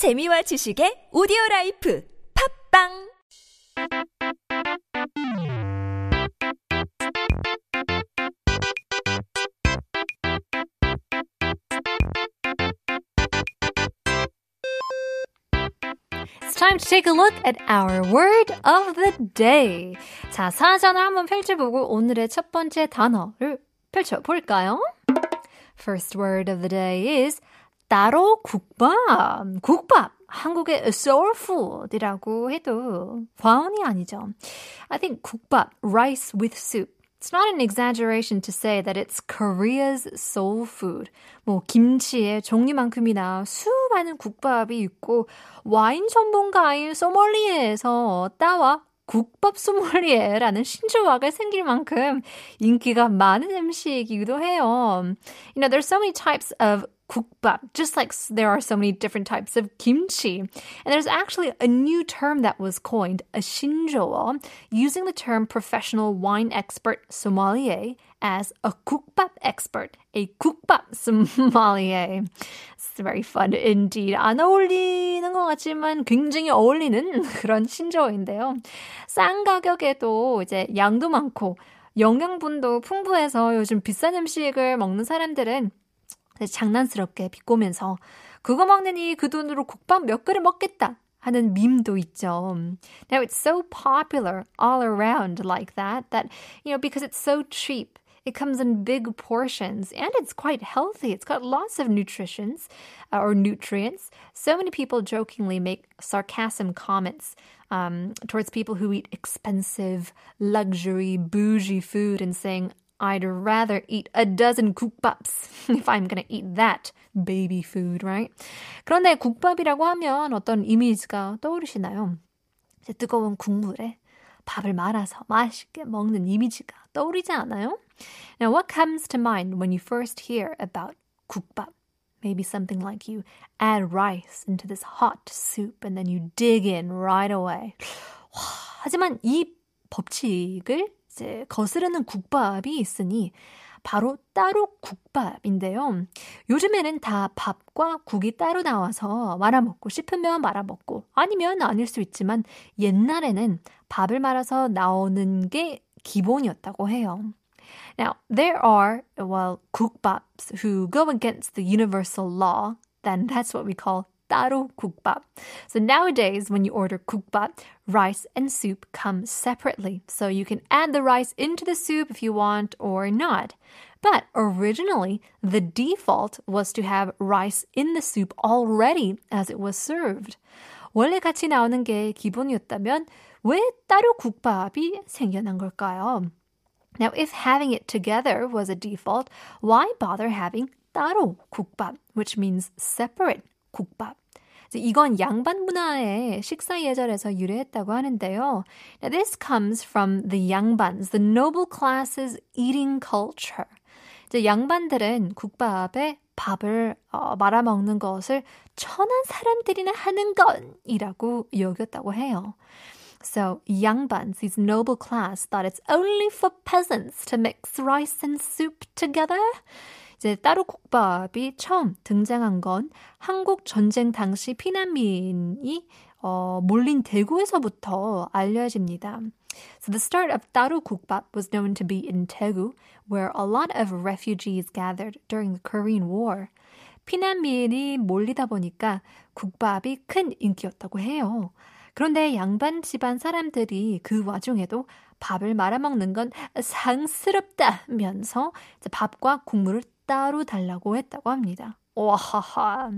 재미와 지식의 오디오 라이프 팝빵 It's time to take a look at our word of the day. 자, 사전을 한번 펼쳐보고 오늘의 첫 번째 단어를 펼쳐볼까요? First word of the day is 따로 국밥. 국밥. 한국의 soul food이라고 해도 과언이 아니죠. I think 국밥, rice with soup. It's not an exaggeration to say that it's Korea's soul food. 뭐 김치의 종류만큼이나 수많은 국밥이 있고 와인 전문가인 소믈리에에서 따와 국밥 소믈리에라는 신조어가 생길 만큼 인기가 많은 음식이기도 해요. You know, there's so many types of 국밥, just like there are so many different types of kimchi. And there's actually a new term that was coined, a shinjoa, using the term professional wine expert sommelier as a 국밥 expert, a 국밥 sommelier. It's very fun indeed. 안 어울리는 것 같지만 굉장히 어울리는 그런 신조어인데요. 싼 가격에도 이제 양도 많고 영양분도 풍부해서 요즘 비싼 음식을 먹는 사람들은 장난스럽게 비꼬면서 그거 먹느니 그 돈으로 국밥 몇 그릇 먹겠다 하는 밈도 있죠. Now it's so popular all around like that that you know because it's so cheap it comes in big portions and it's quite healthy. It's got lots of nutritions uh, or nutrients. So many people jokingly make sarcasm comments um, towards people who eat expensive, luxury, bougie food and saying, I'd rather eat a dozen 국밥s if I'm gonna eat that baby food, right? 그런데 국밥이라고 하면 어떤 이미지가 떠오르시나요? 이제 뜨거운 국물에 밥을 말아서 맛있게 먹는 이미지가 떠오르지 않아요? Now, what comes to mind when you first hear about 국밥? Maybe something like you add rice into this hot soup and then you dig in right away. 하지만 이 법칙을 이제 거스르는 국밥이 있으니 바로 따로 국밥인데요. 요즘에는 다 밥과 국이 따로 나와서 말아먹고 싶으면 말아먹고 아니면 아닐 수 있지만 옛날에는 밥을 말아서 나오는 게 기본이었다고 해요. Now, there are, well, 국밥s who go against the universal law, then that's what we call 따로 국밥. So nowadays, when you order 국밥, rice and soup come separately. So you can add the rice into the soup if you want or not. But originally, the default was to have rice in the soup already as it was served. 원래 같이 나오는 게 기본이었다면 왜 따로 국밥이 생겨난 걸까요? Now, if having it together was a default, why bother having 따로 국밥, which means separate 국밥? 이건 양반 문화의 식사 예절에서 유래했다고 하는데요. Now, this comes from the 양반s, the noble classes eating culture. 이제 양반들은 국밥에 밥을 어, 말아 먹는 것을 천한 사람들이나 하는 것이라고 여겼다고 해요. So, 양반s, these noble class, thought it's only for peasants to mix rice and soup together. 이제 따로 국밥이 처음 등장한 건 한국 전쟁 당시 피난민이 어, 몰린 대구에서부터 알려집니다. So the start of 국밥 was known to be in Daegu, where a lot of refugees gathered during the Korean War. 피난민이 몰리다 보니까 국밥이 큰 인기였다고 해요. 그런데 양반 집안 사람들이 그 와중에도 밥을 말아먹는 건 상스럽다면서 밥과 국물을 따로 달라고 했다고 합니다. 와하하.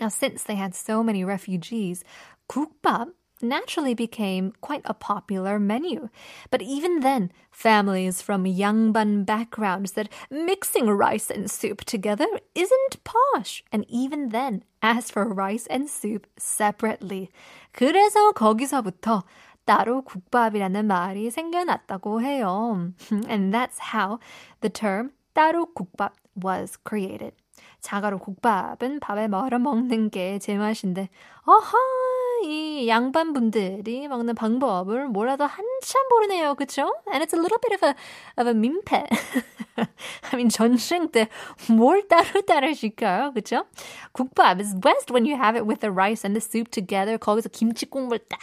Now, since they had so many refugees, 국밥 naturally became quite a popular menu. But even then, families from 양반 backgrounds said mixing rice and soup together isn't posh. And even then, asked for rice and soup separately. 그래서 거기서부터 따로 국밥이라는 말이 생겨났다고 해요. And that's how the term 따로 국밥 was created. 자가로 국밥은 밥에 말아 먹는 게 제맛인데, 어허, 이 양반분들이 먹는 방법을 몰라도 한참 모르네요. 그쵸? And it's a little bit of a, of a 민폐. I mean, 전쟁 때 뭘 따로 따르실까요? 그쵸? 국밥 is best when you have it with the rice and the soup together. 거기서 김치 국물 딱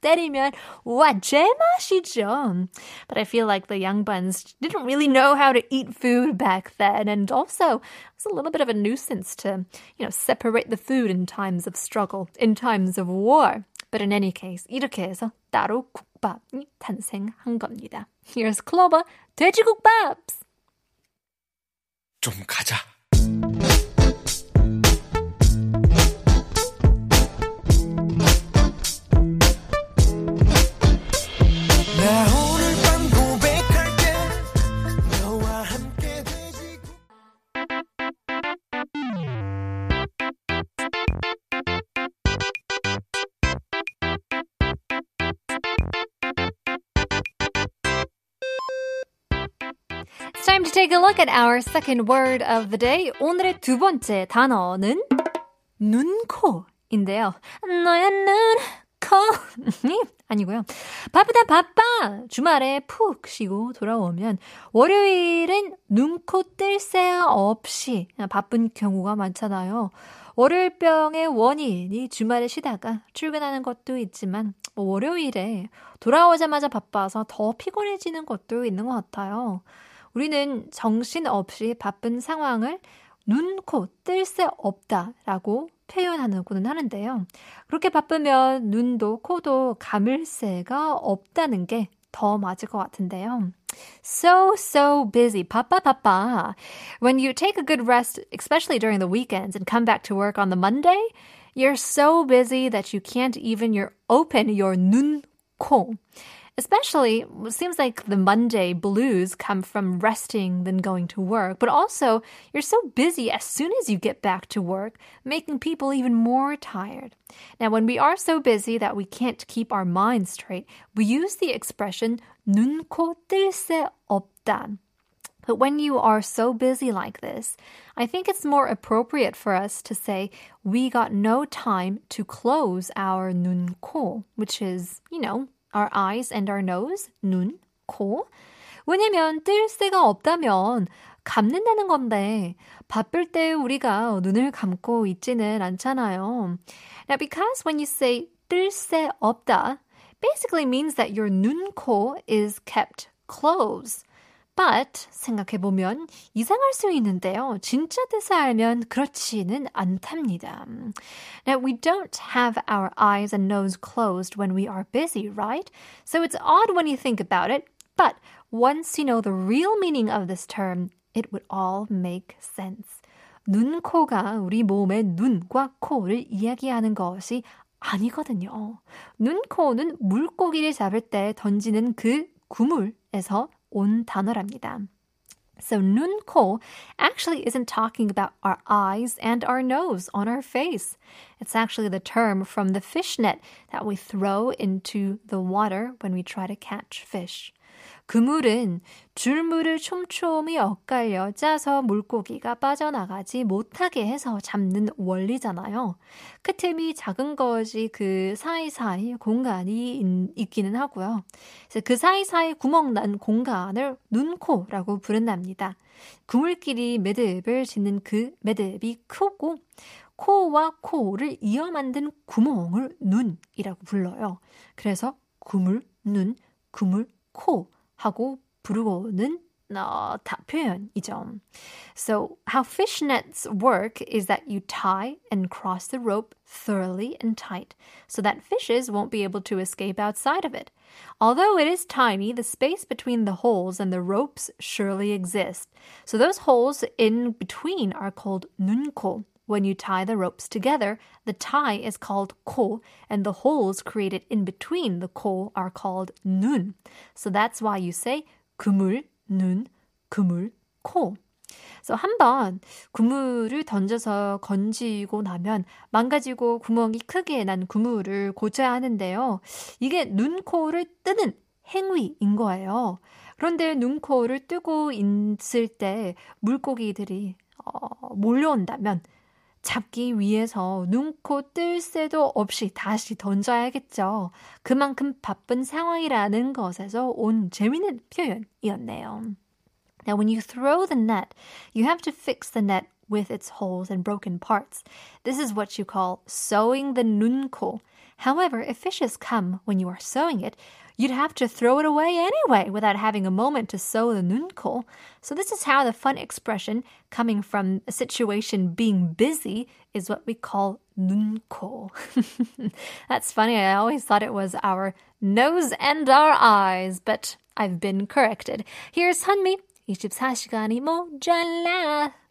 때리면 와 제맛이죠. But I feel like the 양반s didn't really know how to eat food back then, and also it's a little bit of a nuisance to you know separate the food in times of struggle, in times of war. But in any case, 이렇게 해서 따로 국밥이 탄생한 겁니다. Here's Clover, 돼지국밥. 좀 가자. Time to take a look at our second word of the day. 오늘의 두 번째 단어는 눈코인데요. 너의 눈, 코. 아니고요. 바쁘다 바빠. 주말에 푹 쉬고 돌아오면 월요일은 눈코 뜰 새 없이 바쁜 경우가 많잖아요. 월요일병의 원인이 주말에 쉬다가 출근하는 것도 있지만 뭐 월요일에 돌아오자마자 바빠서 더 피곤해지는 것도 있는 것 같아요. 우리는 정신없이 바쁜 상황을 눈, 코, 뜰 새 없다라고 표현하고는 하는데요. 그렇게 바쁘면 눈도 코도 감을 새가 없다는 게 더 맞을 것 같은데요. So, so busy. 바빠, 바빠. When you take a good rest, especially during the weekends, and come back to work on the Monday, you're so busy that you can't even your, open your 눈, 코. Especially, it seems like the Monday blues come from resting than going to work, but also you're so busy as soon as you get back to work, making people even more tired. Now, when we are so busy that we can't keep our minds straight, we use the expression 눈, 코, 뜰새 없다. But when you are so busy like this, I think it's more appropriate for us to say we got no time to close our 눈, 코, which is, you know, our eyes and our nose, 눈, 코. 왜냐면 뜰 새가 없다면 감는다는 건데 바쁠 때 우리가 눈을 감고 있지는 않잖아요. Now because when you say 뜰 새 없다 basically means that your 눈, 코 is kept closed. But 생각해보면 이상할 수 있는데요. 진짜 뜻을 알면 그렇지는 않답니다. Now we don't have our eyes and nose closed when we are busy, right? So it's odd when you think about it, but once you know the real meaning of this term, it would all make sense. 눈, 코가 우리 몸의 눈과 코를 이야기하는 것이 아니거든요. 눈, 코는 물고기를 잡을 때 던지는 그 구물에서 온 단어랍니다. So 눈, 코 actually isn't talking about our eyes and our nose on our face. It's actually the term from the fish net that we throw into the water when we try to catch fish. 그물은 줄물을 촘촘히 엇갈려 짜서 물고기가 빠져나가지 못하게 해서 잡는 원리잖아요. 그 틈이 작은 것이 그 사이사이 공간이 있기는 하고요. 그 사이사이 구멍 난 공간을 눈코라고 부른답니다. 그물끼리 매듭을 짓는 그 매듭이 크고 코와 코를 이어 만든 구멍을 눈이라고 불러요. 그래서 구물, 눈, 구물, 코 하고 부르고는 어, 다 표현이죠. So how fishnets work is that you tie and cross the rope thoroughly and tight so that fishes won't be able to escape outside of it. Although it is tiny, the space between the holes and the ropes surely exists. So those holes in between are called 눈코. When you tie the ropes together, the tie is called 코, and the holes created in between the 코 are called 눈. So that's why you say 그물, 눈, 그물, 코. So 한번 구물을 던져서 건지고 나면 망가지고 구멍이 크게 난 구물을 고쳐야 하는데요. 이게 눈, 코를 뜨는 행위인 거예요. 그런데 눈, 코를 뜨고 있을 때 물고기들이 어, 몰려온다면 잡기 위해서 눈코 뜰 새도 없이 다시 던져야겠죠. 그만큼 바쁜 상황이라는 것에서 온 재미있는 표현이었네요. Now, when you throw the net, you have to fix the net with its holes and broken parts. This is what you call sewing the nunko. However, if fishes come when you are sewing it, you'd have to throw it away anyway without having a moment to sew the nunko. So this is how the fun expression coming from a situation being busy is what we call nunko. That's funny. I always thought it was our nose and our eyes, but I've been corrected. Here's Hanmi. 24시간이 모자라. 이십사 시간이 모자라